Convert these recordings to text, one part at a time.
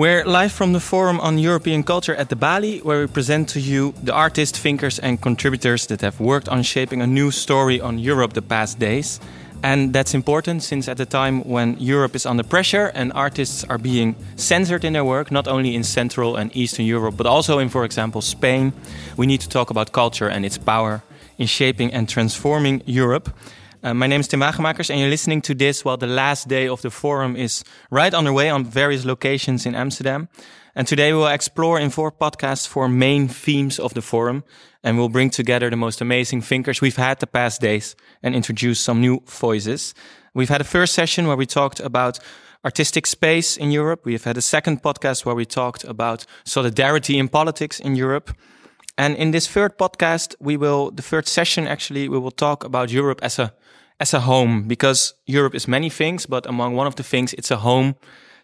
We're live from the Forum on European Culture at the Balie, where we present to you the artists, thinkers, and contributors that have worked on shaping a new story on Europe the past days. And that's important since at the time when Europe is under pressure and artists are being censored in their work, not only in Central and Eastern Europe, but also in, for example, Spain, we need to talk about culture and its power in shaping and transforming Europe. Uh, my name is Tim Wagemakers, and you're listening to this while the last day of the forum is right underway on various locations in Amsterdam. And today we will explore in four podcasts four main themes of the forum, and we'll bring together the most amazing thinkers we've had the past days and introduce some new voices. We've had a first session where we talked about artistic space in Europe. We've had a second podcast where we talked about solidarity in politics in Europe. And in this third podcast, we will, the third session actually, we will talk about Europe as a as a home because Europe is many things, but among one of the things, it's a home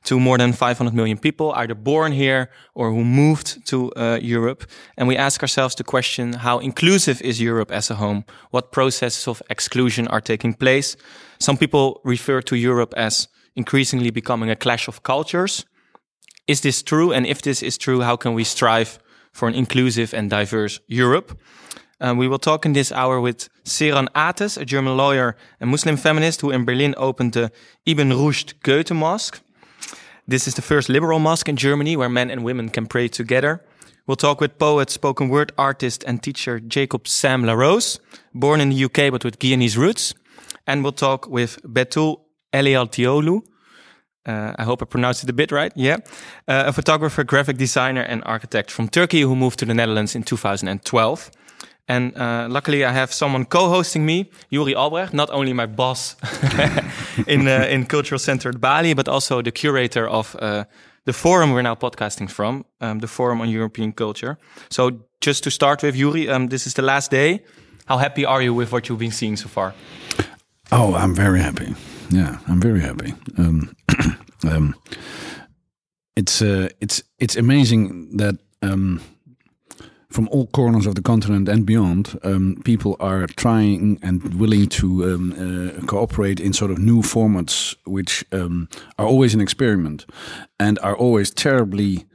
to more than 500 million people, either born here or who moved to uh, Europe. And we ask ourselves the question, how inclusive is Europe as a home? What processes of exclusion are taking place? Some people refer to Europe as increasingly becoming a clash of cultures. Is this true? And if this is true, how can we strive for an inclusive and diverse Europe? Um, we will talk in this hour with Seyran Ates, a German lawyer and Muslim feminist who in Berlin opened the Ibn Rushd Goethe Mosque. This is the first liberal mosque in Germany where men and women can pray together. We'll talk with poet, spoken word artist and teacher Jacob Sam LaRose, born in the UK but with Guyanese roots. And we'll talk with Betul Elialtioglu, uh, I hope I pronounced it a bit right. Yeah. Uh, a photographer, graphic designer, and architect from Turkey who moved to the Netherlands in 2012. And uh, luckily, I have someone co-hosting me, Yoeri Albrecht, not only my boss in uh, in Cultural Center at Balie, but also the curator of uh, the forum we're now podcasting from, um, the Forum on European Culture. So, just to start with, Yoeri, um, this is the last day. How happy are you with what you've been seeing so far? Oh, I'm very happy. Yeah, I'm very happy. Um, um, it's uh, it's it's amazing that um, from all corners of the continent and beyond, um, people are trying and willing to um, uh, cooperate in sort of new formats, which um, are always an experiment and are always terribly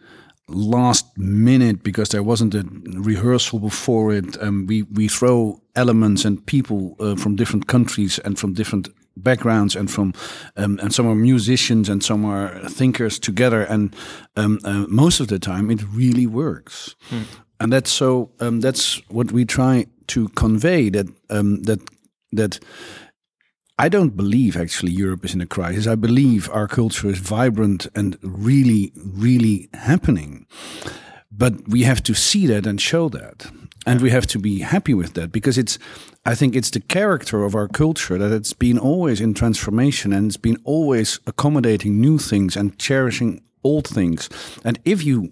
last minute because there wasn't a rehearsal before it. Um, we we throw elements and people uh, from different countries and from different backgrounds and from um, and some are musicians and some are thinkers together and um, uh, most of the time it really works hmm and that's so um, that's what we try to convey that um, that that I don't believe actually Europe is in a crisis. I believe our culture is vibrant and really, really happening. But we have to see that and show that. And we have to be happy with that because it's, I think it's the character of our culture that it's been always in transformation and it's been always accommodating new things and cherishing old things. And if you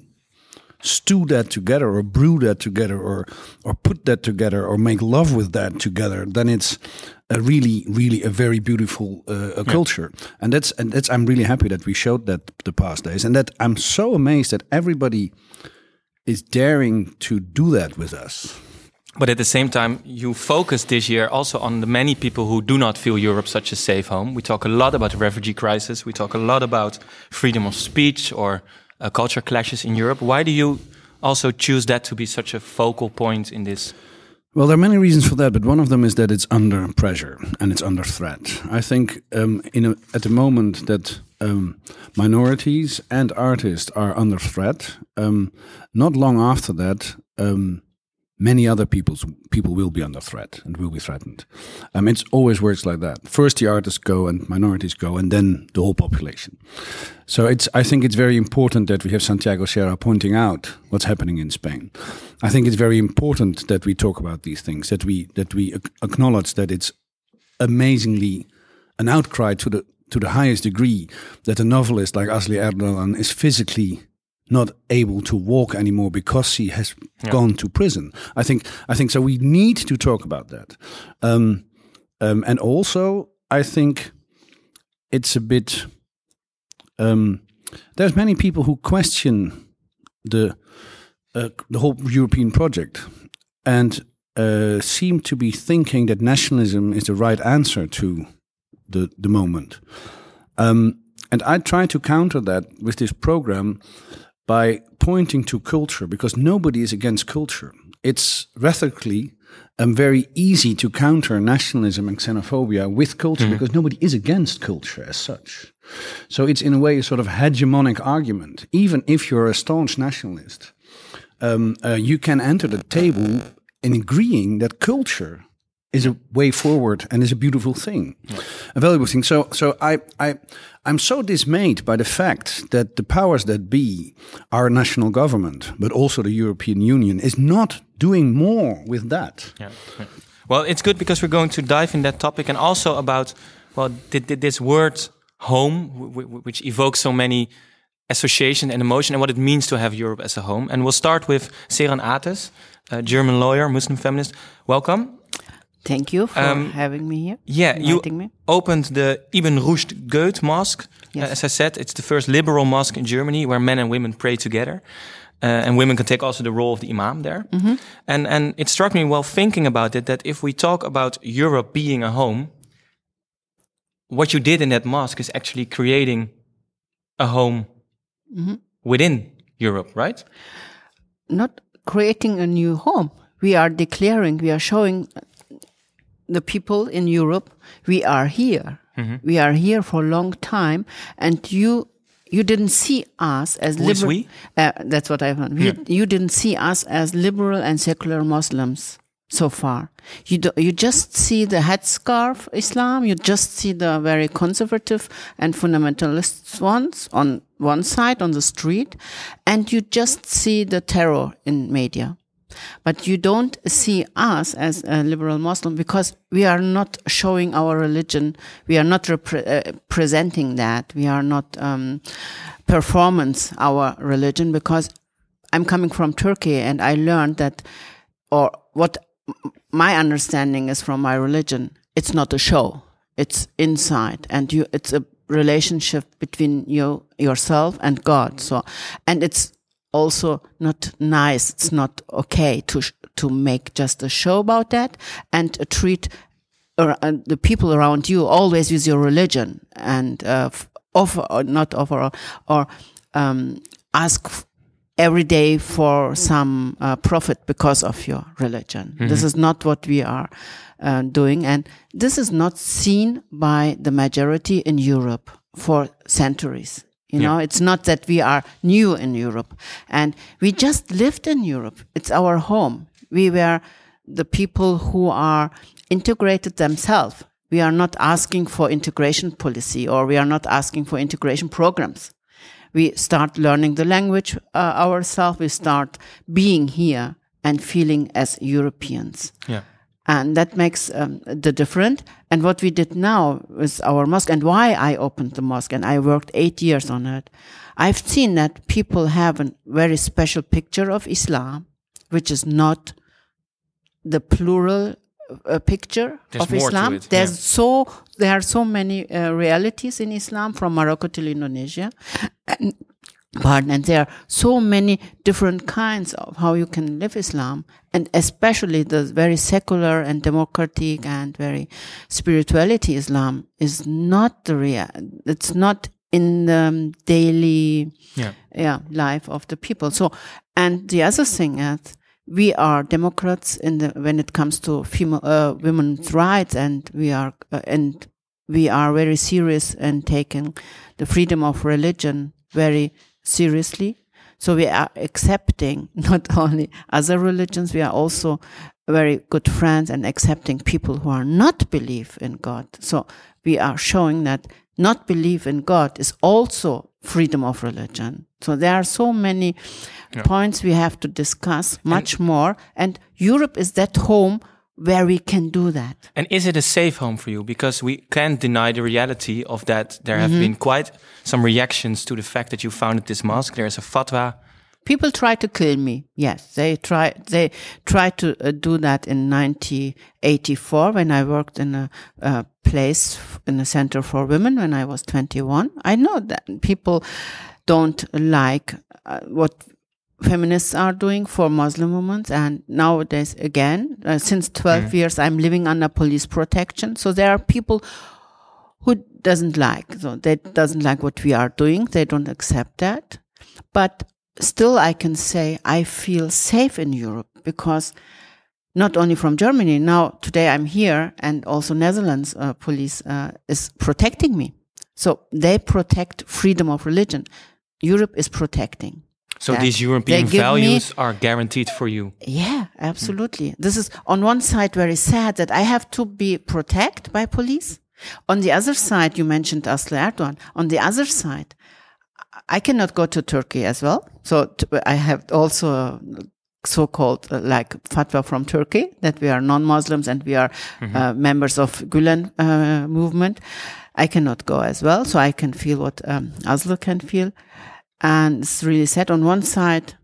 stew that together or brew that together or or put that together or make love with that together then it's a really really a very beautiful uh, a culture and that's and that's i'm really happy that we showed that the past days and that i'm so amazed that everybody is daring to do that with us but at the same time, you focus this year also on the many people who do not feel Europe such a safe home. We talk a lot about the refugee crisis. We talk a lot about freedom of speech or uh, culture clashes in Europe. Why do you also choose that to be such a focal point in this? Well, there are many reasons for that, but one of them is that it's under pressure and it's under threat. I think um, a, at the moment that um, minorities and artists are under threat, um, not long after that, um, many other people's people will be under threat and will be threatened. Um, it's always works like that. First the artists go and minorities go, and then the whole population. So it's I think it's very important that we have Santiago Sierra pointing out what's happening in Spain. I think it's very important that we talk about these things, that we that we acknowledge that it's amazingly an outcry to the to the highest degree that a novelist like Asli Erdogan is physically not able to walk anymore because he has yeah. gone to prison. I think I think so. We need to talk about that, um, um, and also I think it's a bit. Um, there's many people who question the uh, the whole European project, and uh, seem to be thinking that nationalism is the right answer to the the moment. Um, and I try to counter that with this program by pointing to culture because nobody is against culture. It's rhetorically um, very easy to counter nationalism and xenophobia with culture mm. because nobody is against culture as such. So it's in a way a sort of hegemonic argument. Even if you're a staunch nationalist, um, uh, you can enter the table in agreeing that culture is a way forward and is a beautiful thing, a valuable thing. So, so I, I, I'm so dismayed by the fact that the powers that be, our national government, but also the European Union, is not doing more with that. Yeah. Well, it's good because we're going to dive in that topic and also about well, did, did this word home, which evokes so many association and emotion, and what it means to have Europe as a home. And we'll start with Seyran Ateş, a German lawyer, Muslim feminist. Welcome. Thank you for um, having me here. Yeah, you me. opened the Ibn Rushd Goethe Mosque. Yes. Uh, as I said, it's the first liberal mosque in Germany where men and women pray together. Uh, and women can take also the role of the imam there. Mm -hmm. And and it struck me while thinking about it that if we talk about Europe being a home, what you did in that mosque is actually creating a home mm -hmm. within Europe, right? Not creating a new home. We are declaring, we are showing the people in Europe, we are here. Mm -hmm. We are here for a long time, and you you didn't see us as liberal. Uh, that's what I found. Yeah. You, didn't see us as liberal and secular Muslims so far. You do, you just see the headscarf Islam. You just see the very conservative and fundamentalist ones on one side on the street, and you just see the terror in media. But you don't see us as a liberal Muslim because we are not showing our religion. We are not uh, presenting that. We are not um, performance our religion because I'm coming from Turkey and I learned that, or what my understanding is from my religion, it's not a show. It's inside and you, it's a relationship between you, yourself and God. So, and it's also not nice. It's not okay to to make just a show about that and treat uh, the people around you always with your religion and uh, offer or not offer or, or um, ask every day for some uh, profit because of your religion. Mm -hmm. This is not what we are uh, doing, and this is not seen by the majority in Europe for centuries. You know, it's not that we are new in Europe and we just lived in Europe. It's our home. We were the people who are integrated themselves. We are not asking for integration policy or we are not asking for integration programs. We start learning the language uh, ourselves. We start being here and feeling as Europeans. Yeah and that makes um, the difference. And what we did now with our mosque and why I opened the mosque and I worked eight years on it, I've seen that people have a very special picture of Islam, which is not the plural uh, picture There's of Islam. It, There's yeah. so there are so many uh, realities in Islam from Morocco till Indonesia, and Pardon, and there are so many different kinds of how you can live Islam, and especially the very secular and democratic and very spirituality Islam is not the real. It's not in the daily yeah. yeah life of the people. So, and the other thing is we are Democrats in the when it comes to female uh, women's rights, and we are uh, and we are very serious and taking the freedom of religion very seriously. So we are accepting not only other religions, we are also very good friends and accepting people who are not believe in God. So we are showing that not believe in God is also freedom of religion. So there are so many yeah. points we have to discuss much and more. And Europe is that home where we can do that. And is it a safe home for you? Because we can't deny the reality of that. There have mm -hmm. been quite some reactions to the fact that you founded this mosque. There is a fatwa. People try to kill me. Yes, they try. They tried to uh, do that in 1984 when I worked in a, a place in a center for women when I was 21. I know that people don't like uh, what feminists are doing for Muslim women. And nowadays, again, uh, since 12 mm. years, I'm living under police protection. So there are people who doesn't like. So they doesn't like what we are doing. They don't accept that. But still, I can say I feel safe in Europe because not only from Germany. Now today I'm here, and also Netherlands uh, police uh, is protecting me. So they protect freedom of religion. Europe is protecting. So that. these European values are guaranteed for you. Yeah, absolutely. Mm. This is on one side very sad that I have to be protected by police. On the other side, you mentioned Asli Erdogan. On the other side, I cannot go to Turkey as well. So I have also so-called uh, like fatwa from Turkey that we are non-Muslims and we are mm -hmm. uh, members of Gulen uh, movement. I cannot go as well, so I can feel what um, Aslı can feel, and it's really sad. On one side,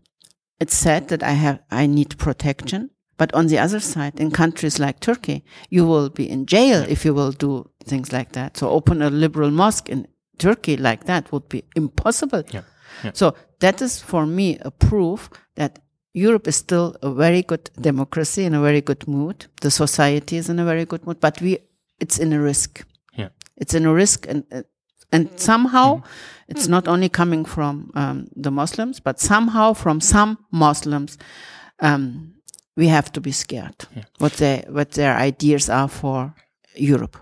it's sad that I have I need protection, but on the other side, in countries like Turkey, you will be in jail if you will do things like that. So open a liberal mosque in Turkey like that would be impossible. Yeah. Yeah. So that is for me a proof that Europe is still a very good democracy in a very good mood. The society is in a very good mood, but we it's in a risk. Yeah. It's in a risk and uh, and somehow mm it's not only coming from um, the Muslims, but somehow from some Muslims um, we have to be scared yeah. what they what their ideas are for Europe.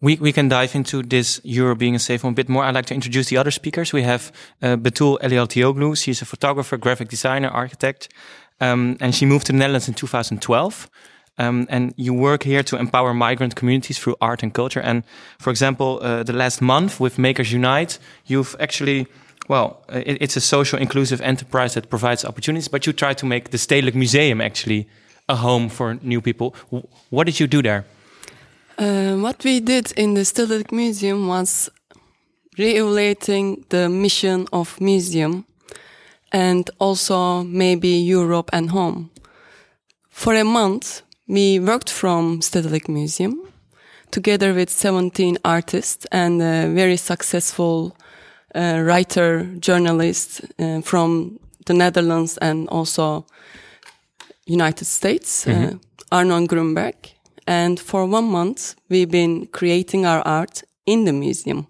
We, we can dive into this Europe being a safe one a bit more. I'd like to introduce the other speakers. We have uh, Betul Elialtioglu. She's a photographer, graphic designer, architect. Um, and she moved to the Netherlands in 2012. Um, and you work here to empower migrant communities through art and culture. And for example, uh, the last month with Makers Unite, you've actually, well, it, it's a social inclusive enterprise that provides opportunities, but you try to make the Stedelijk Museum actually a home for new people. What did you do there? Uh, what we did in the Stedelijk Museum was re-evaluating the mission of museum and also maybe Europe and home. For a month, we worked from Stedelijk Museum together with 17 artists and a very successful uh, writer, journalist uh, from the Netherlands and also United States, mm -hmm. uh, mm-hmm. Arnon Grunberg. And for one month, we've been creating our art in the museum,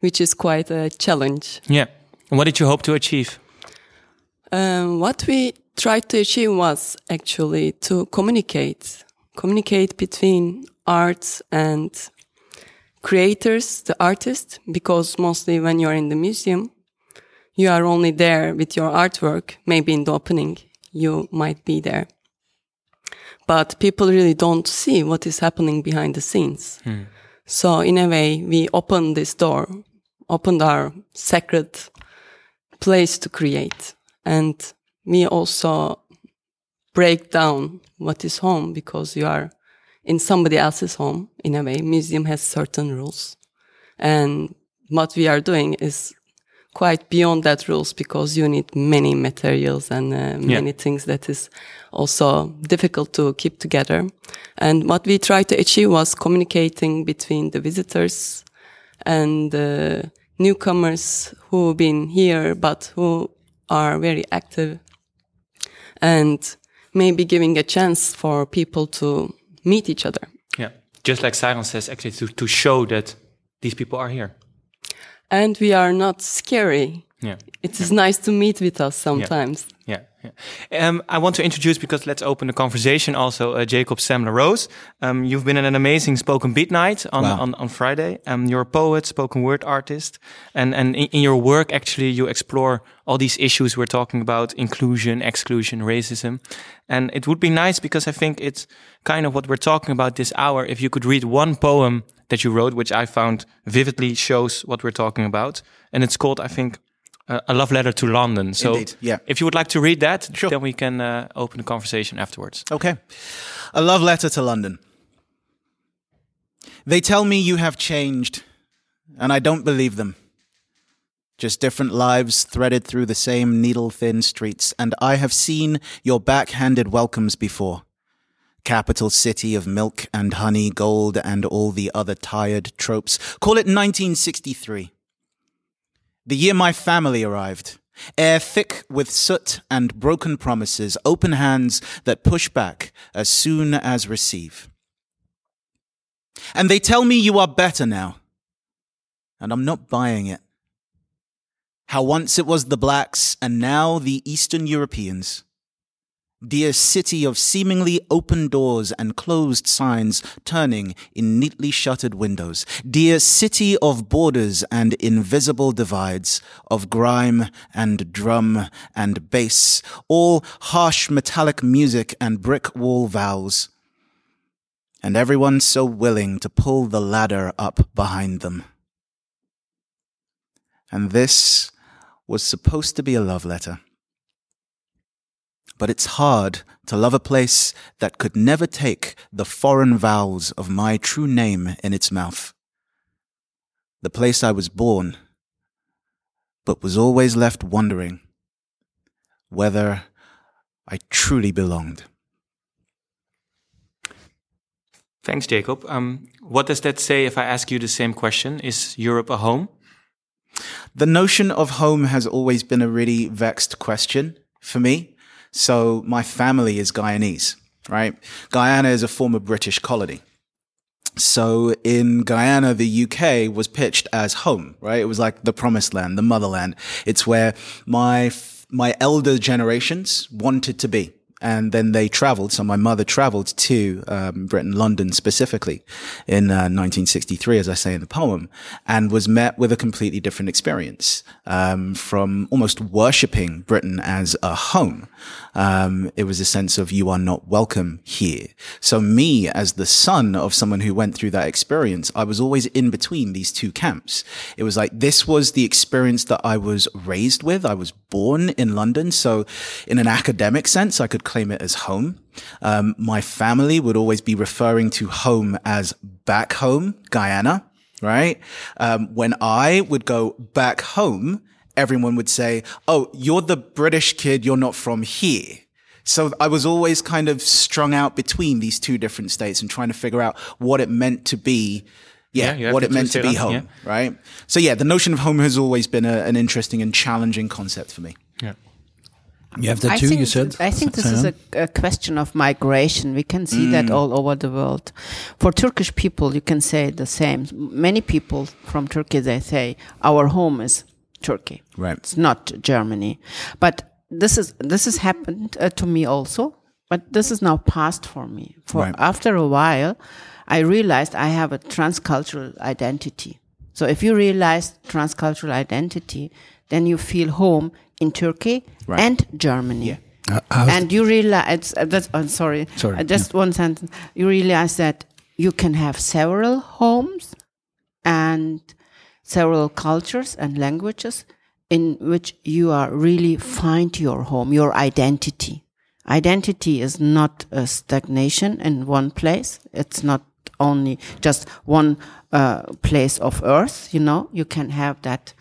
which is quite a challenge. Yeah. And what did you hope to achieve? Um, what we tried to achieve was actually to communicate, communicate between art and creators, the artist, because mostly when you're in the museum, you are only there with your artwork. Maybe in the opening, you might be there but people really don't see what is happening behind the scenes. Hmm. So in a way, we opened this door, opened our sacred place to create. And we also break down what is home because you are in somebody else's home. In a way, museum has certain rules. And what we are doing is quite beyond that rules because you need many materials and uh, many yeah. things that is also difficult to keep together. And what we tried to achieve was communicating between the visitors and the newcomers who've been here but who are very active and maybe giving a chance for people to meet each other. Yeah. Just like Seyran says, actually to, to show that these people are here and we are not scary. Yeah. It is nice to meet with us sometimes. Yeah. yeah. Yeah. Um, I want to introduce because let's open the conversation also uh, Jacob Sam-La Rose. Um, you've been in an amazing spoken beat night on, wow. on, on Friday. Um, you're a poet, spoken word artist, and, and in, in your work, actually, you explore all these issues we're talking about inclusion, exclusion, racism. And it would be nice because I think it's kind of what we're talking about this hour. If you could read one poem that you wrote, which I found vividly shows what we're talking about. And it's called, I think, uh, A Love Letter to London. So Indeed, yeah. if you would like to read that, sure. then we can uh, open the conversation afterwards. Okay. A Love Letter to London. They tell me you have changed, and I don't believe them. Just different lives threaded through the same needle thin streets, and I have seen your backhanded welcomes before capital city of milk and honey, gold, and all the other tired tropes. Call it 1963. The year my family arrived. Air thick with soot and broken promises, open hands that push back as soon as receive. And they tell me you are better now. and I'm not buying it. How once it was the blacks and now the Eastern Europeans. Dear city of seemingly open doors and closed signs turning in neatly shuttered windows. Dear city of borders and invisible divides, of grime and drum and bass, all harsh metallic music and brick wall vows. And everyone so willing to pull the ladder up behind them. And this was supposed to be a love letter. But it's hard to love a place that could never take the foreign vowels of my true name in its mouth. The place I was born, but was always left wondering whether I truly belonged. Thanks, Jacob. Um, what does that say if I ask you the same question? Is Europe a home? The notion of home has always been a really vexed question for me. So my family is Guyanese, right? Guyana is a former British colony. So in Guyana, the UK was pitched as home, right? It was like the promised land, the motherland. It's where my, my elder generations wanted to be and then they traveled. So my mother traveled to um, Britain, London specifically, in uh, 1963, as I say in the poem, and was met with a completely different experience um, from almost worshipping Britain as a home. Um, it was a sense of you are not welcome here. So me, as the son of someone who went through that experience, I was always in between these two camps. It was like this was the experience that I was raised with. I was born in London, so in an academic sense, I could claim it as home. Um, my family would always be referring to home as back home, Guyana, right? Um, when I would go back home, everyone would say, Oh, you're the British kid. You're not from here. So I was always kind of strung out between these two different states and trying to figure out what it meant to be yeah, Yeah, what it meant to be that, home, yeah. right? So yeah, the notion of home has always been a, an interesting and challenging concept for me. Yeah. You have that I too, think, you said? I think this is a, a question of migration. We can see that mm. all over the world. For Turkish people, you can say the same. Many people from Turkey, they say, our home is Turkey. Right. It's not Germany. But this is, this has happened uh, to me also. But this is now past for me. For Right. after a while, I realized I have a transcultural identity. So if you realize transcultural identity, then you feel home in Turkey Right. and Germany. Uh, And you realize uh, that's. I'm sorry. Sorry, Uh, just one sentence. You realize that you can have several homes and several cultures and languages in which you are really find your home, your identity. Identity is not a stagnation in one place. It's not only just one uh, place of earth. You know, you can have that.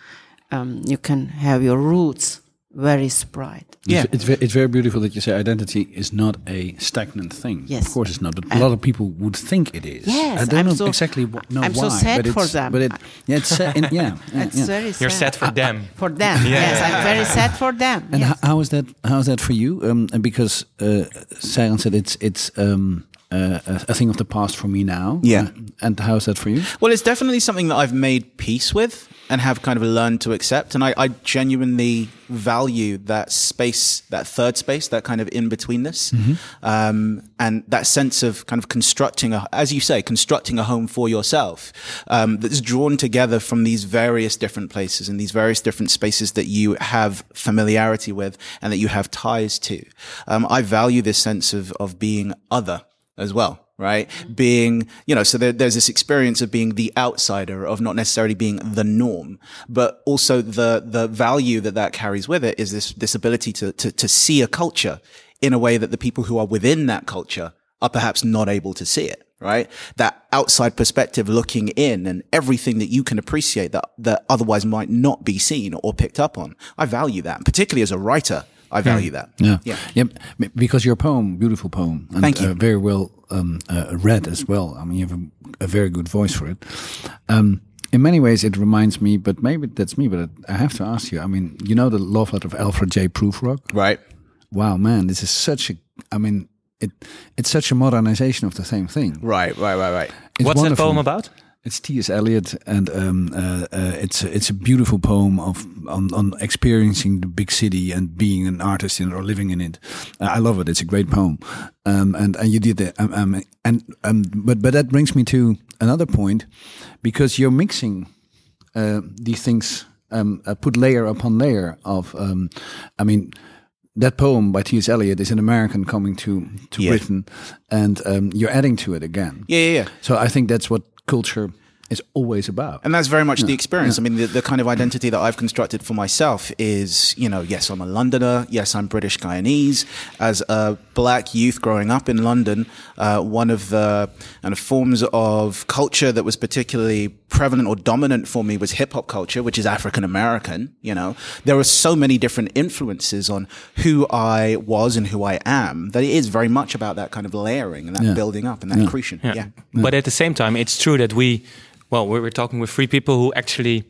Um, you can have your roots very spread. Yeah. It's, it's, ve- it's very beautiful that you say identity is not a stagnant thing. Yes. Of course it's not, but a lot of people would think it is. Yes, I don't I'm know so- exactly wh- know I'm so sad but for it's- them. But it, yeah, it's sad. in- yeah, yeah, It's yeah. very You're sad. sad for them. for them. Yes, I'm very sad for them. And yes. ho- how is that? How is that for you? Um, and because uh, Seyran said it's it's um, uh, a, a thing of the past for me now. Yeah. And how is that for you? Well, it's definitely something that I've made peace with and have kind of learned to accept. And I, I genuinely value that space, that third space, that kind of in betweenness, um, and that sense of kind of constructing a, as you say, constructing a home for yourself um, that's drawn together from these various different places and these various different spaces that you have familiarity with and that you have ties to. Um, I value this sense of of being other as well right? Mm-hmm. Being, you know, so there, there's this experience of being the outsider, of not necessarily being the norm, but also the the value that that carries with it is this this ability to to, to see a culture in a way that the people who are within that culture are perhaps not able to see it. Right, that outside perspective, looking in, and everything that you can appreciate that that otherwise might not be seen or picked up on. I value that, particularly as a writer. I value that. Yeah, Yeah. yeah. Because your poem, beautiful poem, and Thank you. Uh, very well um, uh, read as well. I mean, you have a, a very good voice for it. Um, in many ways, it reminds me, but maybe that's me. But I have to ask you. I mean, you know the love letter of Alfred J. Prufrock. Right. Wow, man, this is such a. I mean, it it's such a modernization of the same thing. Right. Right. Right. Right. It's What's wonderful. that poem about? It's T.S. Eliot, and um, uh, uh, it's a, it's a beautiful poem of on, on experiencing the big city and being an artist in it or living in it. Uh, I love it. It's a great poem, um, and and you did that. Um, um, and um, but but that brings me to another point, because you're mixing uh, these things, um, uh, put layer upon layer of. Um, I mean, that poem by T.S. Eliot is an American coming to to. Britain, and um, you're adding to it again. Yeah, yeah, yeah. So I think that's what culture is always about. And that's very much the experience. I mean, the, the kind of identity that I've constructed for myself is, you know, yes, I'm a Londoner. Yes, I'm British Guyanese. As a black youth growing up in London, uh, one of the kind of forms of culture that was particularly prevalent or dominant for me was hip hop culture, which is African American. You know, there were so many different influences on who I was and who I am that it is very much about that kind of layering and that Yeah. building up and that accretion. yeah. But at the same time, it's true that we, well, we we're talking with three people who actually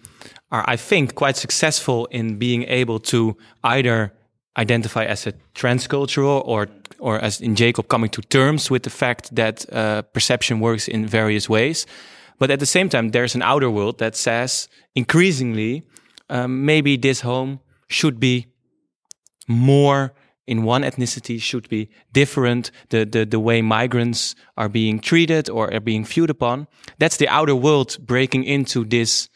are, I think, quite successful in being able to either identify as a transcultural or, or as in Jacob, coming to terms with the fact that uh, perception works in various ways. But at the same time, there's an outer world that says increasingly, um, maybe this home should be more in one ethnicity should be different. The, the the way migrants are being treated or are being viewed upon that's the outer world breaking into this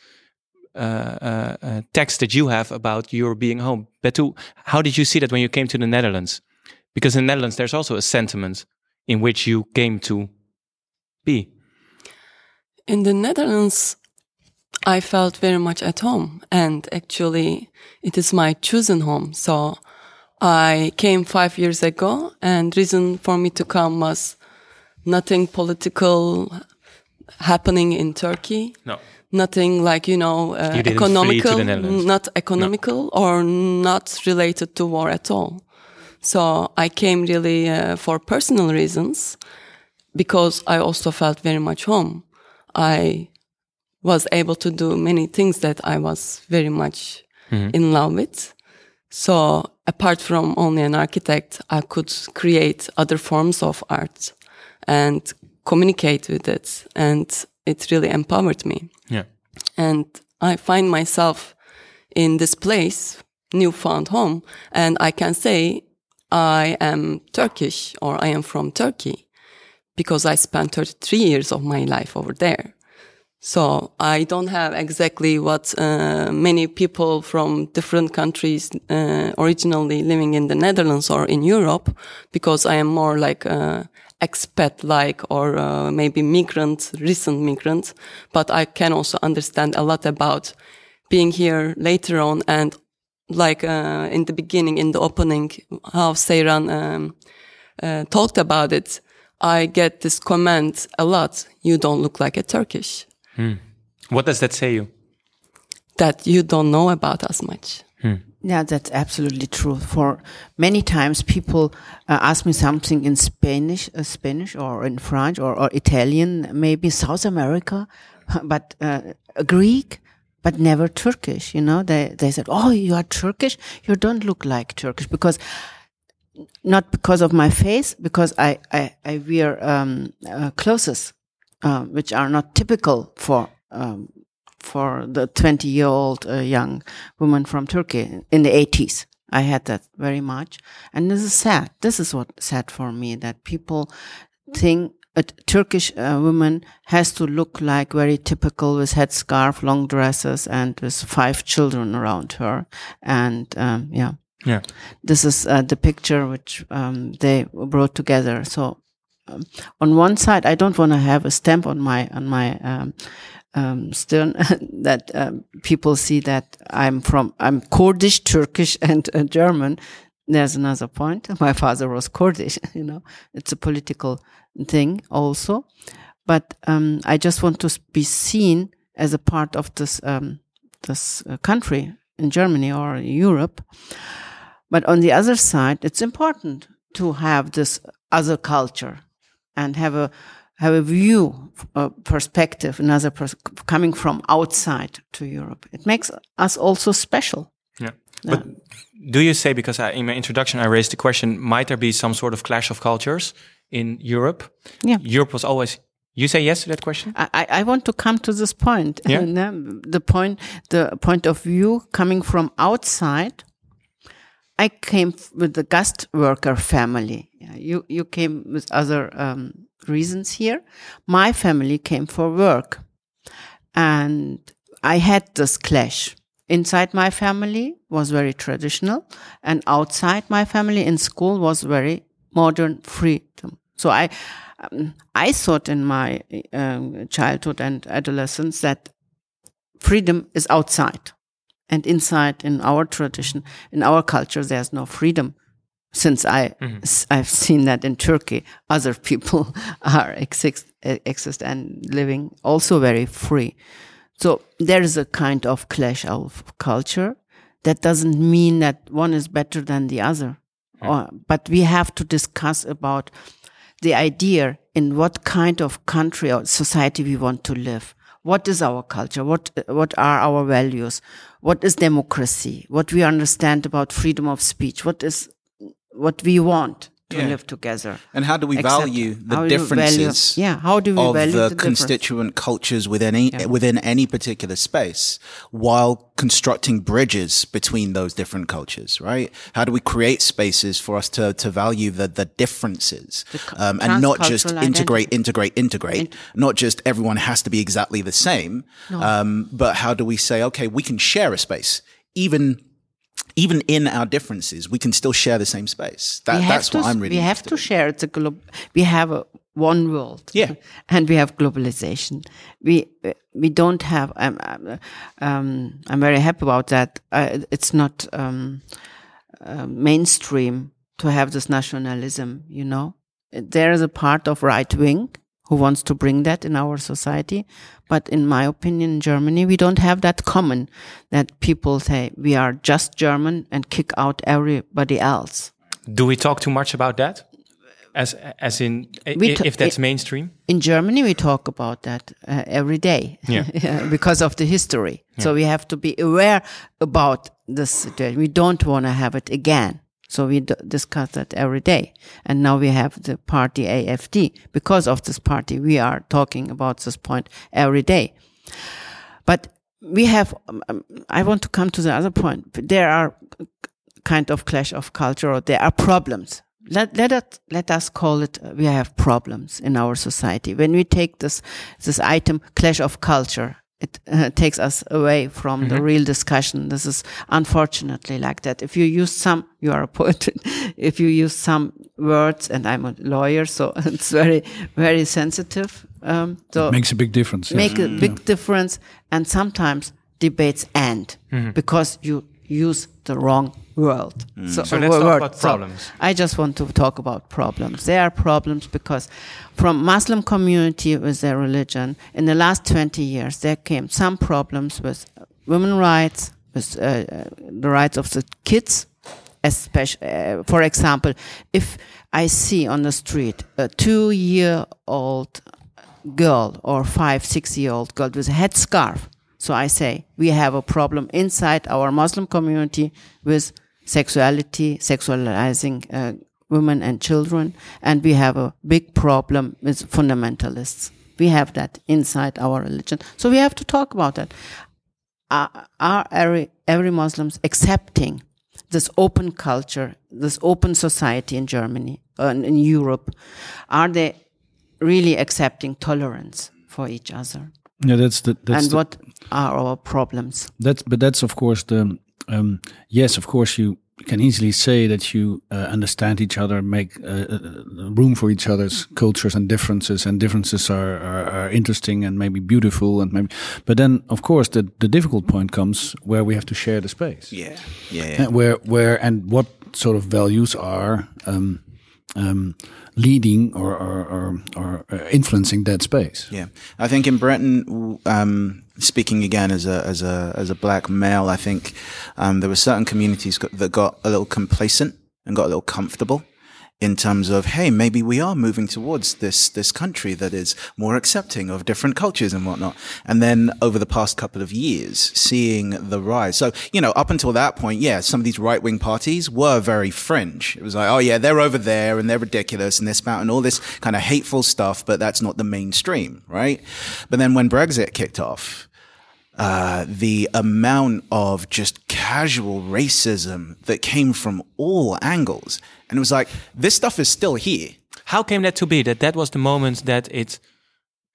uh, uh, uh, text that you have about your being home. Betu, how did you see that when you came to the Netherlands? Because in the Netherlands there's also a sentiment in which you came to be. In the Netherlands, I felt very much at home, and actually, it is my chosen home. So, I came five years ago, and reason for me to come was nothing political happening in Turkey. no Nothing like you know uh, You economical, not economical or not related to war at all. So I came really uh, for personal reasons because I also felt very much home. I was able to do many things that I was very much in love with. So apart from only an architect, I could create other forms of art and communicate with it. And it really empowered me. yeah And I find myself in this place, newfound home, and I can say I am Turkish or I am from Turkey because I spent 33 years of my life over there. So I don't have exactly what uh, many people from different countries uh, originally living in the Netherlands or in Europe, because I am more like uh, expat-like or uh, maybe migrant, recent migrant. But I can also understand a lot about being here later on and like uh, in the beginning, in the opening, how Seyran um, uh, talked about it. I get this comment a lot. You don't look like a Turkish. What does that say you That you don't know about us much. Yeah, that's absolutely true. For many times, people uh, ask me something in Spanish, uh, Spanish, or in French, or, or Italian, maybe South America, but uh, Greek, but never Turkish. You know, they they said, "Oh, you are Turkish. You don't look like Turkish because." Not because of my face, because I I, I wear um, uh, clothes uh, which are not typical for um, for the 20 year old uh, young woman from Turkey in the 80s. I had that very much. And this is sad. This is what sad for me that people think a Turkish uh, woman has to look like very typical with headscarf, long dresses, and with five children around her. And um, yeah, yeah this is uh, the picture which um, they brought together. So um, on one side, I don't want to have a stamp on my on my um, um, stern that um, people see that I'm from I'm Kurdish, Turkish, and uh, German. There's another point. My father was Kurdish. You know, it's a political thing also, but um, I just want to be seen as a part of this um, this uh, country in Germany or Europe. But on the other side, it's important to have this other culture and have a have a view, a perspective, another pers- coming from outside to Europe. It makes us also special. Yeah. But do you say, because I, in my introduction I raised the question, might there be some sort of clash of cultures in Europe? Yeah. Europe was always You say yes to that question? I, I I want to come to this point. Yeah. The point, the point of view coming from outside. I came with the guest worker family. You you came with other um, reasons here. My family came for work, and I had this clash. Inside my family was very traditional, and outside my family in school was very modern freedom. So I, um, I thought in my um, childhood and adolescence that freedom is outside, and inside in our tradition, in our culture, there's no freedom. Since I, mm-hmm. I've seen that in Turkey, other people are exist, exist and living also very free. So there is a kind of clash of culture. That doesn't mean that one is better than the other. Or, but we have to discuss about the idea in what kind of country or society we want to live. What is our culture? What, what are our values? What is democracy? What we understand about freedom of speech? What is, what we want to Yeah. live together? And how do we Accept- value the do value- differences? yeah, how do we of value the, the constituent cultures within any within any particular space, while constructing bridges between those different cultures? Right? How do we create spaces for us to to value the the differences, um, and not just integrate, identity. integrate, integrate? not just everyone has to be exactly the same, um, but how do we say, okay, we can share a space, even. Even in our differences, we can still share the same space. That, that's to, what I'm really. we have to in. share it's a globe we have a one world Yeah. and we have globalization we we don't have um, um, um, i'm very happy about that uh, it's not um, uh, mainstream to have this nationalism you know there is a part of right wing who wants to bring that in our society but in my opinion in germany we don't have that common that people say we are just german and kick out everybody else Do we talk too much about that? As as in if that's mainstream? in Germany, we talk about that uh, every day Yeah. because of the history. So we have to be aware about this situation. We don't want to have it again. So we d- discuss that every day. And now we have the party AFD. Because of this party, we are talking about this point every day. But we have, um, um, I want to come to the other point. There are kind of clash of culture or there are problems. Let, let, us, let us call it, uh, we have problems in our society. When we take this, this item, clash of culture, it uh, takes us away from the real discussion. This is unfortunately like that. If you use some, you are a poet. if you use some words, and I'm a lawyer, so it's very, very sensitive. Um, so Makes a big difference. yeah. make a big difference and sometimes debates end because you use the wrong word so, So let's wo- talk word. about So problems. i just want to talk about problems there are problems because from muslim community with their religion in the last 20 years there came some problems with women rights with uh, uh, the rights of the kids especially uh, for example if i see on the street a two year old girl or five, six year old girl with a headscarf. So I say we have a problem inside our Muslim community with sexuality, sexualizing uh, women and children, and we have a big problem with fundamentalists. We have that inside our religion. So we have to talk about that. Are, are every, every Muslims accepting this open culture, this open society in Germany and in Europe? Are they really accepting tolerance for each other? Yeah, that's the that's and the, what are our problems? that's but that's of course the um, yes, of course you can easily say that you uh, understand each other, make uh, uh, room for each other's cultures and differences, and differences are, are, are interesting and maybe beautiful, and maybe. But then, of course, the the difficult point comes where we have to share the space. Yeah, yeah, yeah. Uh, where where and what sort of values are um, um, leading or or, or, or uh, influencing that space. Yeah, I think in Britain, um, speaking again as a as a as a black male, I think um, there were certain communities that got a little complacent and got a little comfortable in terms of, hey, maybe we are moving towards this, this country that is more accepting of different cultures and whatnot. And then over the past couple of years, seeing the rise. So, you know, up until that point, yeah, some of these right wing parties were very fringe. It was like, oh yeah, they're over there and they're ridiculous and they're spouting all this kind of hateful stuff, but that's not the mainstream, right? But then when Brexit kicked off, uh, the amount of just casual racism that came from all angles. And it was like, this stuff is still here. How came that to be? That that was the moment that it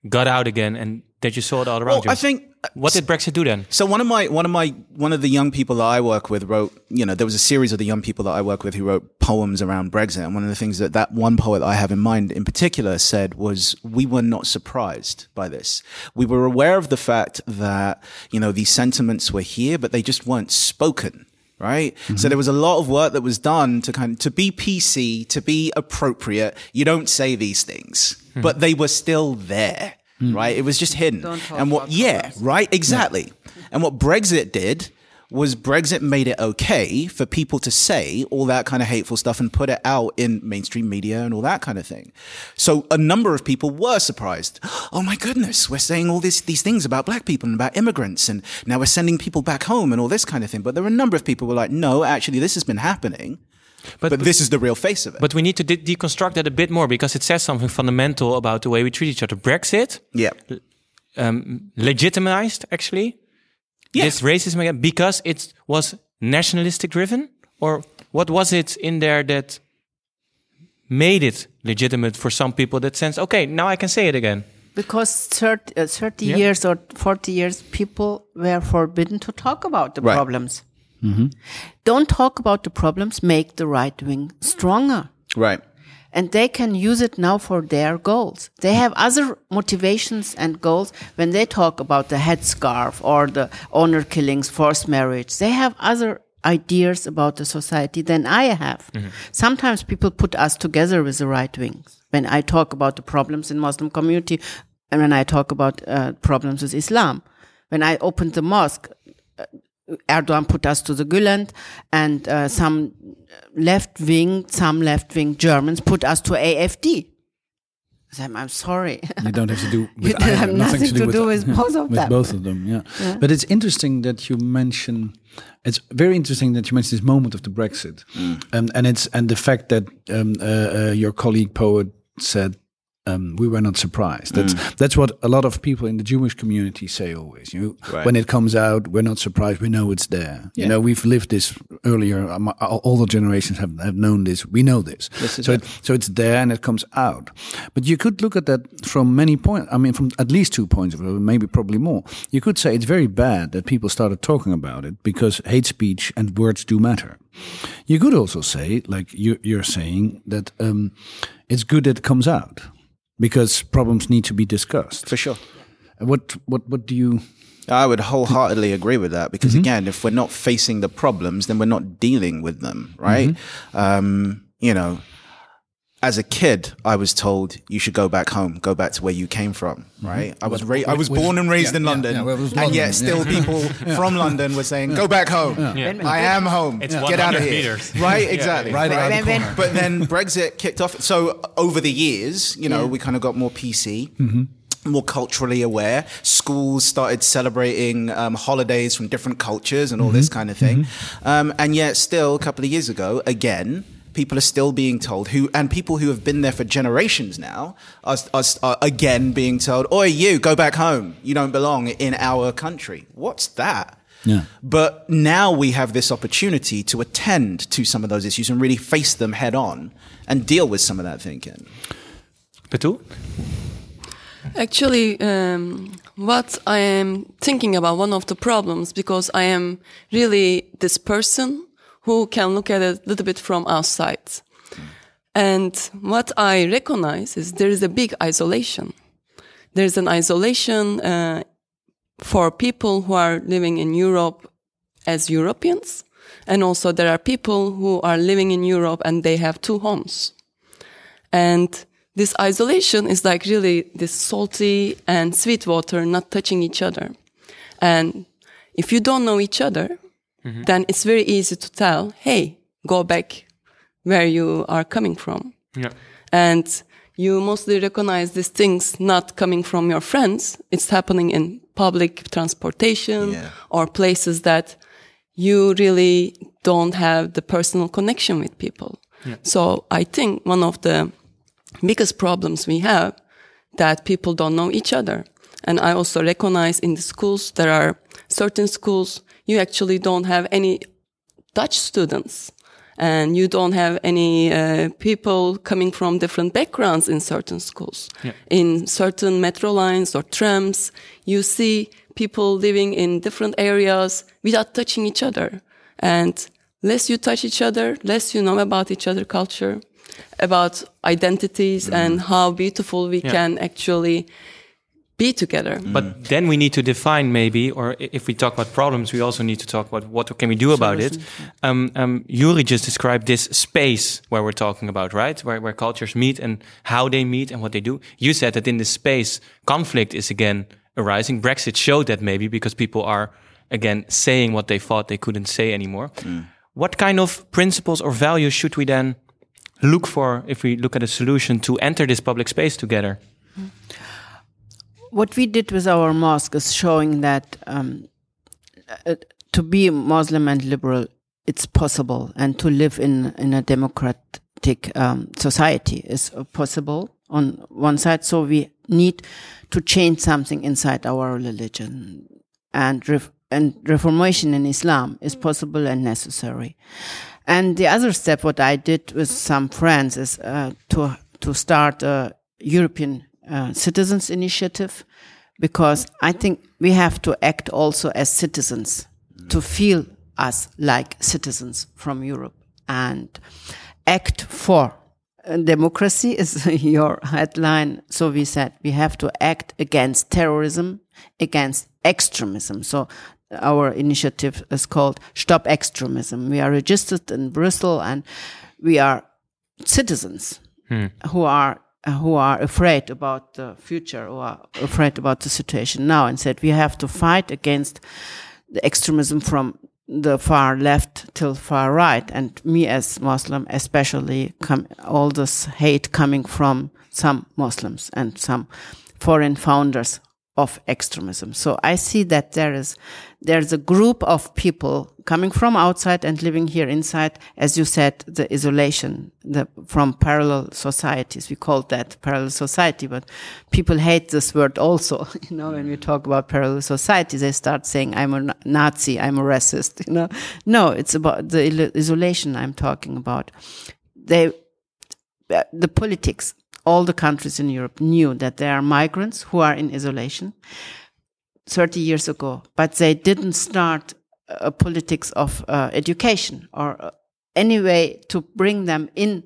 got out again and that you saw it all around Well, you? I think uh, what did Brexit do then? So one of my one of my one of the young people that I work with wrote, you know, there was a series of the young people that I work with who wrote poems around Brexit, and one of the things that that one poet I have in mind in particular said was, "We were not surprised by this. We were aware of the fact that you know these sentiments were here, but they just weren't spoken." Right. So there was a lot of work that was done to kind of, to be PC, to be appropriate. You don't say these things, hmm. but they were still there. Hmm. Right. It was just hidden. Don't talk and what, about yeah, problems. right? Exactly. And what Brexit did was Brexit made it okay for people to say all that kind of hateful stuff and put it out in mainstream media and all that kind of thing. So a number of people were surprised. Oh my goodness, we're saying all this, these things about black people and about immigrants and now we're sending people back home and all this kind of thing. But there were a number of people who were like, no, actually this has been happening, But, but this is the real face of it. but we need to de- deconstruct that a bit more because it says something fundamental about the way we treat each other. Brexit yeah. um, legitimized actually Yeah. this racism again because it was nationalistic driven, or what was it in there that made it legitimate for some people that sense okay now I can say it again. Because 30, uh, 30 Yeah. years or 40 years, people were forbidden to talk about the Right. problems. Don't talk about the problems, make the right wing stronger. Right. And they can use it now for their goals. They have other motivations and goals when they talk about the headscarf or the honor killings, forced marriage. They have other ideas about the society than I have. Sometimes people put us together with the right wings. When I talk about the problems in Muslim community and when I talk about uh, problems with Islam. When I opened the mosque, Erdogan put us to the Gülen, and uh, some left wing, some left wing Germans put us to AFD. I'm, I'm sorry. You don't have to do. You With don't have either, nothing to do with both of with them. both of them, yeah. But it's interesting that you mention. It's very interesting that you mention this moment of the Brexit, and and it's and the fact that um, uh, uh, your colleague poet said. Um, we were not surprised. That's that's what a lot of people in the Jewish community say always. You know, Right. when it comes out, we're not surprised. We know it's there. You know, we've lived this earlier. Um, all all the generations have have known this. We know this. This so it. it, so it's there and it comes out. But you could look at that from many points. I mean, from at least two points of view, maybe probably more. You could say it's very bad that people started talking about it because hate speech and words do matter. You could also say, like you, you're saying, that um, it's good that it comes out because problems need to be discussed. For sure. What what what do you? I would wholeheartedly agree with that because again, if we're not facing the problems, then we're not dealing with them, right? Um, you know, as a kid, I was told you should go back home, go back to where you came from, right? I was ra- I was which- born and raised yeah, in London, yeah, well, it was and London, yet yeah. still people from London were saying, "Go back home. I am home. It's Get out of here." meters. Right? Exactly. Right around the When- But then Brexit kicked off. So over the years, you know, we kind of got more PC. More culturally aware. Schools started celebrating um, holidays from different cultures and all this kind of thing. Um, and yet, still, a couple of years ago, again, people are still being told who, and people who have been there for generations now are, are, are again being told, "Oi, you go back home. You don't belong in our country." What's that? Yeah. But now we have this opportunity to attend to some of those issues and really face them head on and deal with some of that thinking. Betul? Actually, um, what I am thinking about one of the problems because I am really this person who can look at it a little bit from outside. And what I recognize is there is a big isolation. There's an isolation uh, for people who are living in Europe as Europeans. And also there are people who are living in Europe and they have two homes. And this isolation is like really this salty and sweet water not touching each other. And if you don't know each other, Mm-hmm. then it's very easy to tell, hey, go back where you are coming from. Yeah. And you mostly recognize these things not coming from your friends. It's happening in public transportation Yeah. or places that you really don't have the personal connection with people. So I think one of the biggest problems we have that people don't know each other. And I also recognize in the schools, there are certain schools, you actually don't have any Dutch students and you don't have any uh, people coming from different backgrounds in certain schools. In certain metro lines or trams, you see people living in different areas without touching each other. And less you touch each other, less you know about each other culture, about identities and how beautiful we can actually be together. But then we need to define maybe, or if we talk about problems, we also need to talk about what can we do about it. Um, um, Yoeri just described this space where we're talking about, right? Where, where cultures meet and how they meet and what they do. You said that in this space, conflict is again arising. Brexit showed that maybe because people are again saying what they thought they couldn't say anymore. What kind of principles or values should we then look for if we look at a solution to enter this public space together? What we did with our mosque is showing that um, uh, to be Muslim and liberal, it's possible, and to live in in a democratic um, society is possible on one side. So we need to change something inside our religion, and ref- and reformation in Islam is possible and necessary. And the other step, what I did with some friends, is uh, to to start a European uh, citizens initiative because I think we have to act also as citizens to feel us like citizens from Europe and act for uh, democracy is your headline. So we said we have to act against terrorism, against extremism. So our initiative is called Stop Extremism. We are registered in Brussels and we are citizens who are Uh, who are afraid about the future or are afraid about the situation now and said we have to fight against the extremism from the far left till far right. And me as muslim especially all this hate coming from some muslims and some foreign founders of extremism. So i see that there is there's a group of people coming from outside and living here inside as you said the isolation the from parallel societies. We call that parallel society but people hate this word also you know when we talk about parallel society they start saying i'm a nazi i'm a racist you know. No it's about the isolation i'm talking about. They the politics all the countries in Europe knew that there are migrants who are in isolation 30 years ago, but they didn't start a politics of uh, education or uh, any way to bring them in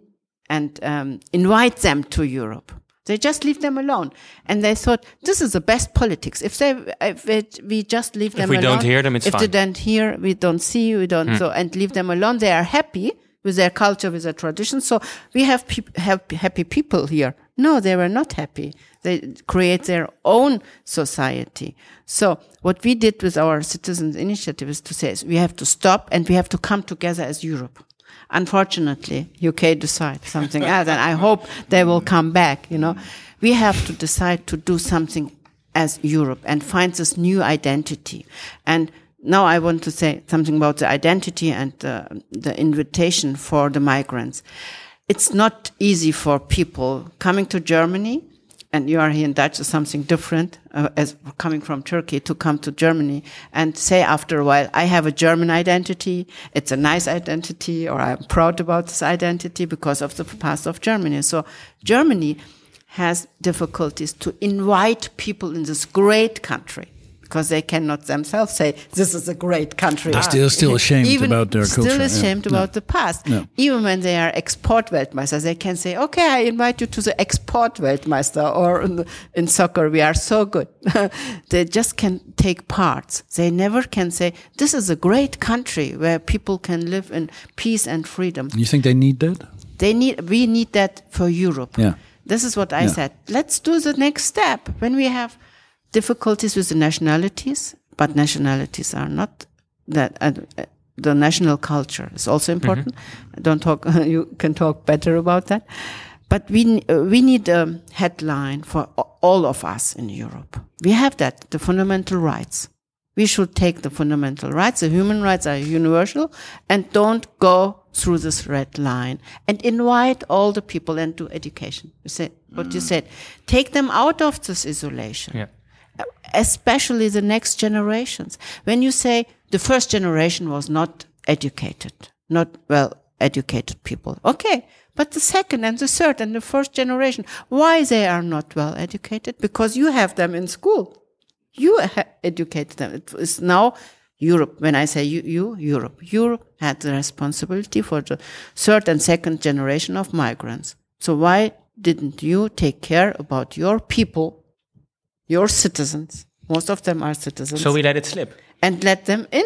and um, invite them to Europe. They just leave them alone, and they thought this is the best politics. If they, if it, we just leave them if we alone, don't hear them, it's if they don't hear, we don't see, we don't so, and leave them alone. They are happy with their culture, with their tradition. So we have peop have happy people here. No, they were not happy. They create their own society. So what we did with our citizens initiative is to say we have to stop and we have to come together as Europe. Unfortunately, UK decide something else, and I hope they will come back. You know, we have to decide to do something as Europe and find this new identity. And now I want to say something about the identity and the, the invitation for the migrants. It's not easy for people coming to Germany, and you are here in Dutch, is something different uh, as coming from Turkey to come to Germany and say after a while, I have a German identity. It's a nice identity, or I'm proud about this identity because of the past of Germany. So Germany has difficulties to invite people in this great country because they cannot themselves say this is a great country. They're still still ashamed Even about their still culture. yeah. ashamed about the past. Yeah. Even when they are export Weltmeister, they can say, "Okay, I invite you to the export Weltmeister," or in, the, in soccer, we are so good. they just can take parts. They never can say, "This is a great country where people can live in peace and freedom." You think they need that? They need. We need that for Europe. Yeah. This is what I Yeah. said. Let's do the next step when we have difficulties with the nationalities, but nationalities are not that uh, the national culture is also important. Don't talk. you can talk better about that. But we uh, we need a headline for all of us in Europe. We have that the fundamental rights. We should take the fundamental rights. The human rights are universal, and don't go through this red line. And invite all the people into education. You said what you said. Take them out of this isolation Yeah. Especially the next generations. When you say the first generation was not educated, not well educated people, okay, but the second and the third and the first generation, why they are not well educated? Because you have them in school. You educate them. It is now Europe. When I say you, you, Europe, Europe had the responsibility for the third and second generation of migrants. So why didn't you take care about your people your citizens. Most of them are citizens. So we let it slip. and let them in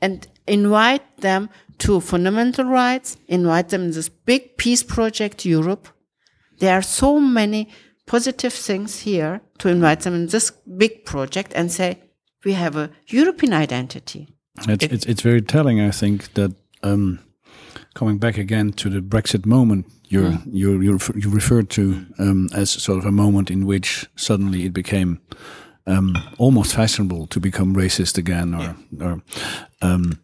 and invite them to fundamental rights, invite them in this big peace project, Europe. There are so many positive things here to invite them in this big project and say, we have a European identity. It's, it's it's very telling, I think, that um, coming back again to the Brexit moment, you you you refer- you referred to um, as sort of a moment in which suddenly it became um, almost fashionable to become racist again, or or um,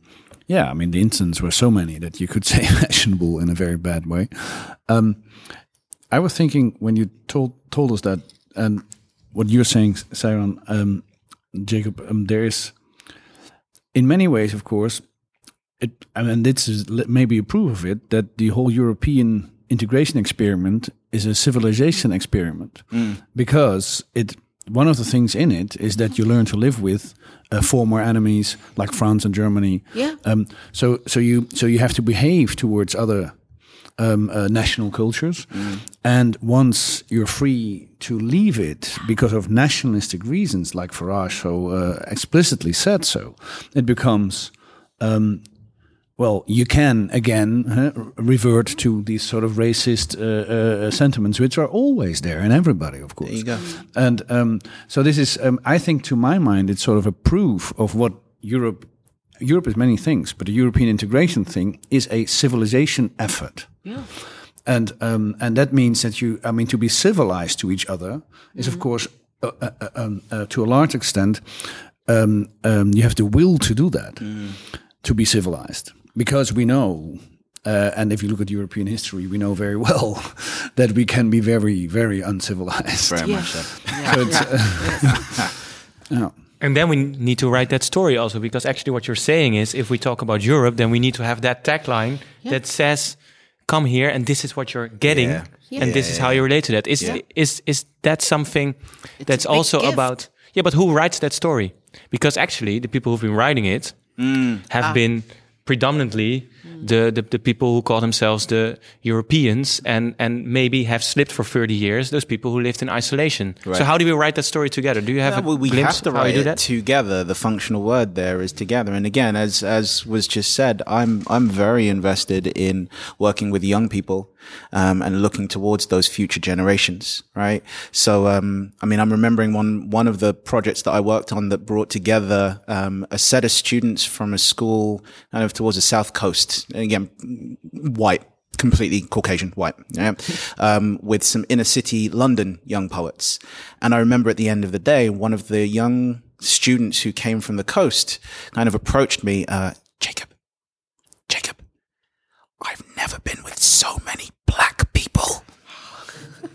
yeah, I mean the incidents were so many that you could say fashionable in a very bad way. Um, I was thinking when you told told us that, and what you're saying, Seyran, um, Jacob, um, there is in many ways, of course, it, I mean, this is maybe a proof of it that the whole European integration experiment is a civilization experiment because it. One of the things in it is that you learn to live with uh, former enemies like France and Germany. Yeah. Um, so so you so you have to behave towards other um, uh, national cultures, and once you're free to leave it because of nationalistic reasons, like Farage so uh, explicitly said so, it becomes. Um, well, you can again huh, revert to these sort of racist uh, uh, sentiments, which are always there in everybody, of course. There you go. And um, so this is, um, I think, to my mind, it's sort of a proof of what Europe. Europe is many things, but the European integration thing is a civilization effort. Yeah. And um, and that means that you, I mean, to be civilized to each other is, of course, uh, uh, uh, um, uh, to a large extent, um, um, you have the will to do that, to be civilized, because we know. Uh, and if you look at European history, we know very well that we can be very, very uncivilized. Very Yeah. much so. So it's, uh, yeah. And then we need to write that story also, because actually what you're saying is, if we talk about Europe, then we need to have that tagline that says, "Come here, and this is what you're getting, Yeah. and this is how you relate to that. Is, Is Yeah. is is that something that's also gift. about? Yeah, but who writes that story? Because actually, the people who've been writing it have Ah. been predominantly the, the the people who call themselves the Europeans, and and maybe have slipped for thirty years. Those people who lived in isolation. So how do we write that story together? Do you have Yeah, a well, we glimpse have to of how you write it together. The functional word there is together. And again, as as was just said, I'm I'm very invested in working with young people um, and looking towards those future generations. Right. So, um, I mean, I'm remembering one one of the projects that I worked on that brought together um, a set of students from a school kind of towards the south coast. Again, white completely Caucasian, white, yeah, um, with some inner city London young poets. And I remember at the end of the day, one of the young students who came from the coast kind of approached me, uh, Jacob, I've never been with so many black people.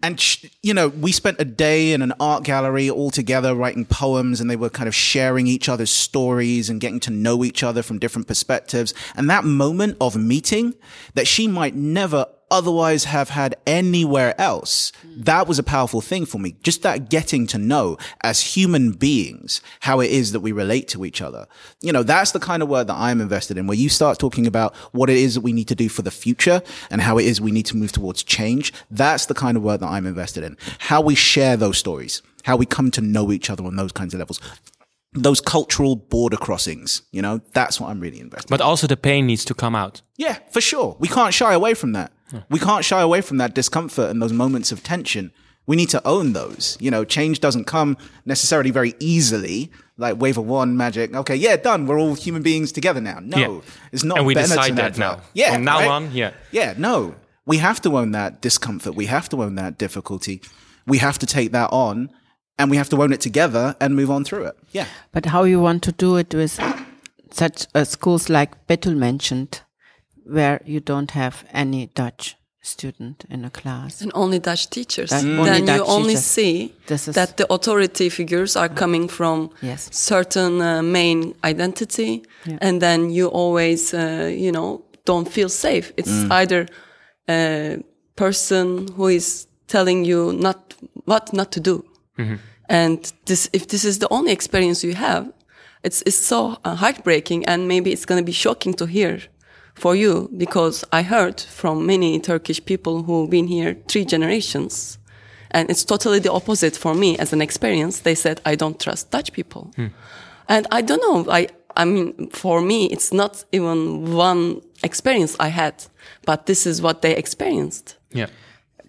And, sh- you know, we spent a day in an art gallery all together writing poems and they were kind of sharing each other's stories and getting to know each other from different perspectives. And that moment of meeting that she might never otherwise have had anywhere else, that was a powerful thing for me. Just that getting to know as human beings how it is that we relate to each other. You know, that's the kind of work that I'm invested in, where you start talking about what it is that we need to do for the future and how it is we need to move towards change. That's the kind of work that I'm invested in. How we share those stories, how we come to know each other on those kinds of levels. Those cultural border crossings, you know, that's what I'm really invested in. But also the pain needs to come out. Yeah, for sure. We can't shy away from that. We can't shy away from that discomfort and those moments of tension. We need to own those. You know, change doesn't come necessarily very easily, like wave a wand magic. Okay, yeah, done. We're all human beings together now. No, Yeah. it's not. And we Bennett's decide that now. Yeah, From now right? on, yeah. Yeah, no. We have to own that discomfort. We have to own that difficulty. We have to take that on and we have to own it together and move on through it. Yeah. But how you want to do it with such uh, schools like Betul mentioned, where you don't have any Dutch student in a class. and only Dutch teachers. That- Then only you Dutch only teachers. see This is- that the authority figures are coming from Yes. certain uh, main identity, Yeah. and then you always, uh, you know, don't feel safe. It's either a person who is telling you not what not to do, and this if this is the only experience you have, it's it's so uh, heartbreaking, and maybe it's going to be shocking to hear for you because I heard from many Turkish people who've been here three generations. And it's totally the opposite for me as an experience. They said, I don't trust Dutch people. Hmm. And I don't know. I, I mean, for me, it's not even one experience I had, but this is what they experienced. Yeah.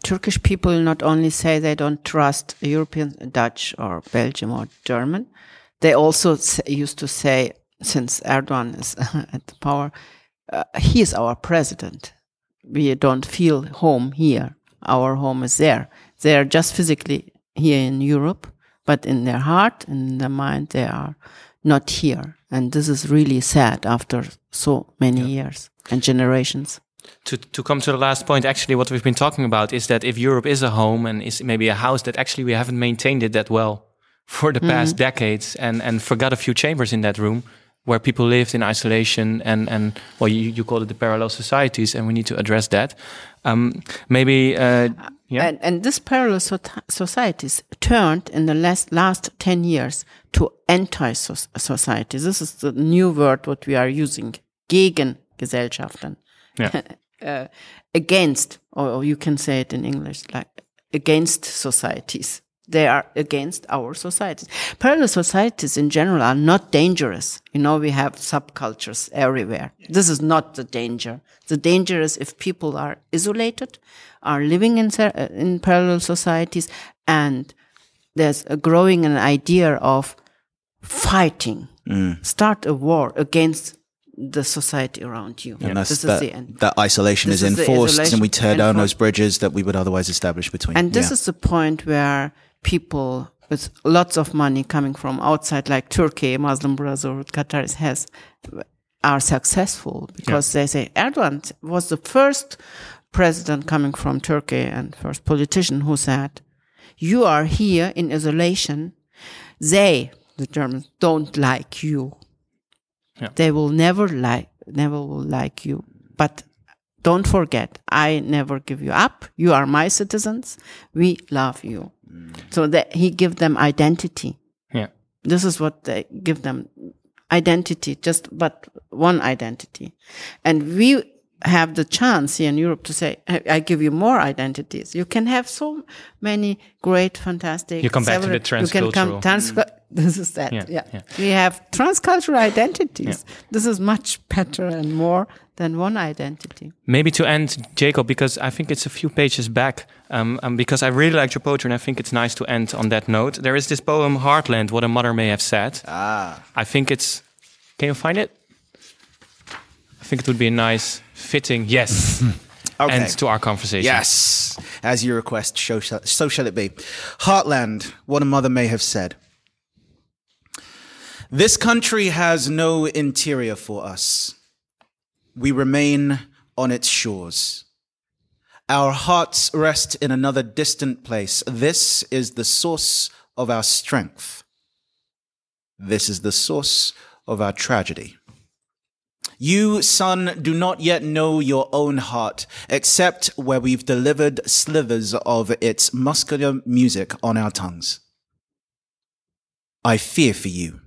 Turkish people not only say they don't trust European Dutch or Belgium or German, they also s- used to say, since Erdogan is at the power, uh, he is our president. We don't feel home here. Our home is there. They are just physically here in Europe, but in their heart and in their mind, they are not here. And this is really sad after so many years and generations. To, to come to the last point, actually, what we've been talking about is that if Europe is a home and is maybe a house, that actually we haven't maintained it that well for the past decades and, and forgot a few chambers in that room where people lived in isolation and, and well, you, you call it the parallel societies, and we need to address that. Um, maybe, uh, yeah. And, and this parallel so- societies turned in the last, last 10 years to anti societies This is the new word what we are using. Gegengesellschaften. yeah. Uh, against, or you can say it in English, like against societies. They are against our societies. Parallel societies in general are not dangerous. You know, we have subcultures everywhere. This is not the danger. The danger is if people are isolated, are living in, uh, in parallel societies, and there's a growing an idea of fighting, start a war against the society around you. And that's this that, is the end. that isolation This is enforced and we tear down those bridges that we would otherwise establish between. And this Yeah. is the point where people with lots of money coming from outside, like Turkey, Muslim Brotherhood, Qatar has, are successful because they say Erdogan was the first president coming from Turkey and first politician who said, "You are here in isolation. They, the Germans, don't like you. Yeah. They will never like, never will like you. But don't forget, I never give you up. You are my citizens. We love you. So that he give them identity. yeah. This is what they give them identity, just but one identity. And we have the chance here in Europe to say, I, give you more identities. You can have so many great, fantastic. You come back to several- the You can come transcultural. trans. Mm. This is that. Yeah, Yeah, yeah. We have transcultural identities. This is much better and more than one identity. Maybe to end, Jacob, because I think it's a few pages back, um, um, because I really like your poetry and I think it's nice to end on that note. There is this poem, Heartland, What a Mother May Have Said. ah, I think it's. Can you find it? I think it would be a nice, fitting yes okay. end to our conversation. Yes, as you request, so shall, so shall it be. Heartland, what a mother may have said. This country has no interior for us. We remain on its shores. Our hearts rest in another distant place. This is the source of our strength. This is the source of our tragedy. You, son, do not yet know your own heart, except where we've delivered slivers of its muscular music on our tongues. I fear for you.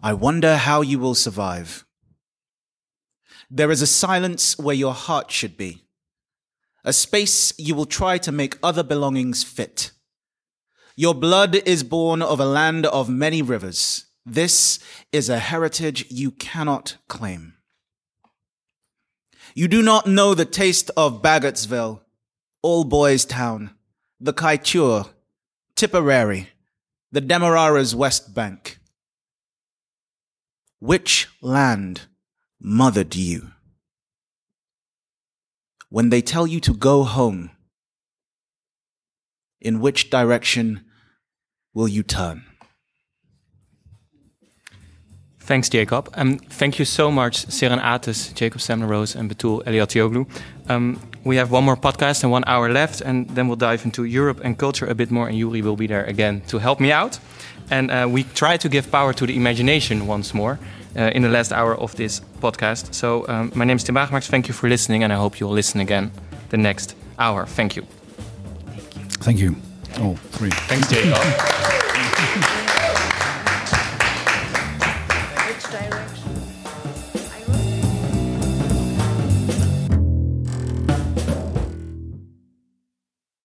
I wonder how you will survive. There is a silence where your heart should be, a space you will try to make other belongings fit. Your blood is born of a land of many rivers. This is a heritage you cannot claim. You do not know the taste of Bagotville, All Boys Town, the Kaieteur, Tipperary, the Demerara's West Bank. Which land mothered you? When they tell you to go home, in which direction will you turn? Thanks, Jacob. Um, thank you so much, Seyran Ates, Jacob Sam-La Rose, and Betul Elialtioglu. Um, we have one more podcast and one hour left, and then we'll dive into Europe and culture a bit more, and Yoeri will be there again to help me out. And uh, we try to give power to the imagination once more uh, in the last hour of this podcast. So um, my name is Tim Wagemaks. Thank you for listening, and I hope you'll listen again the next hour. Thank you. Thank you. All three. Thanks, Jacob.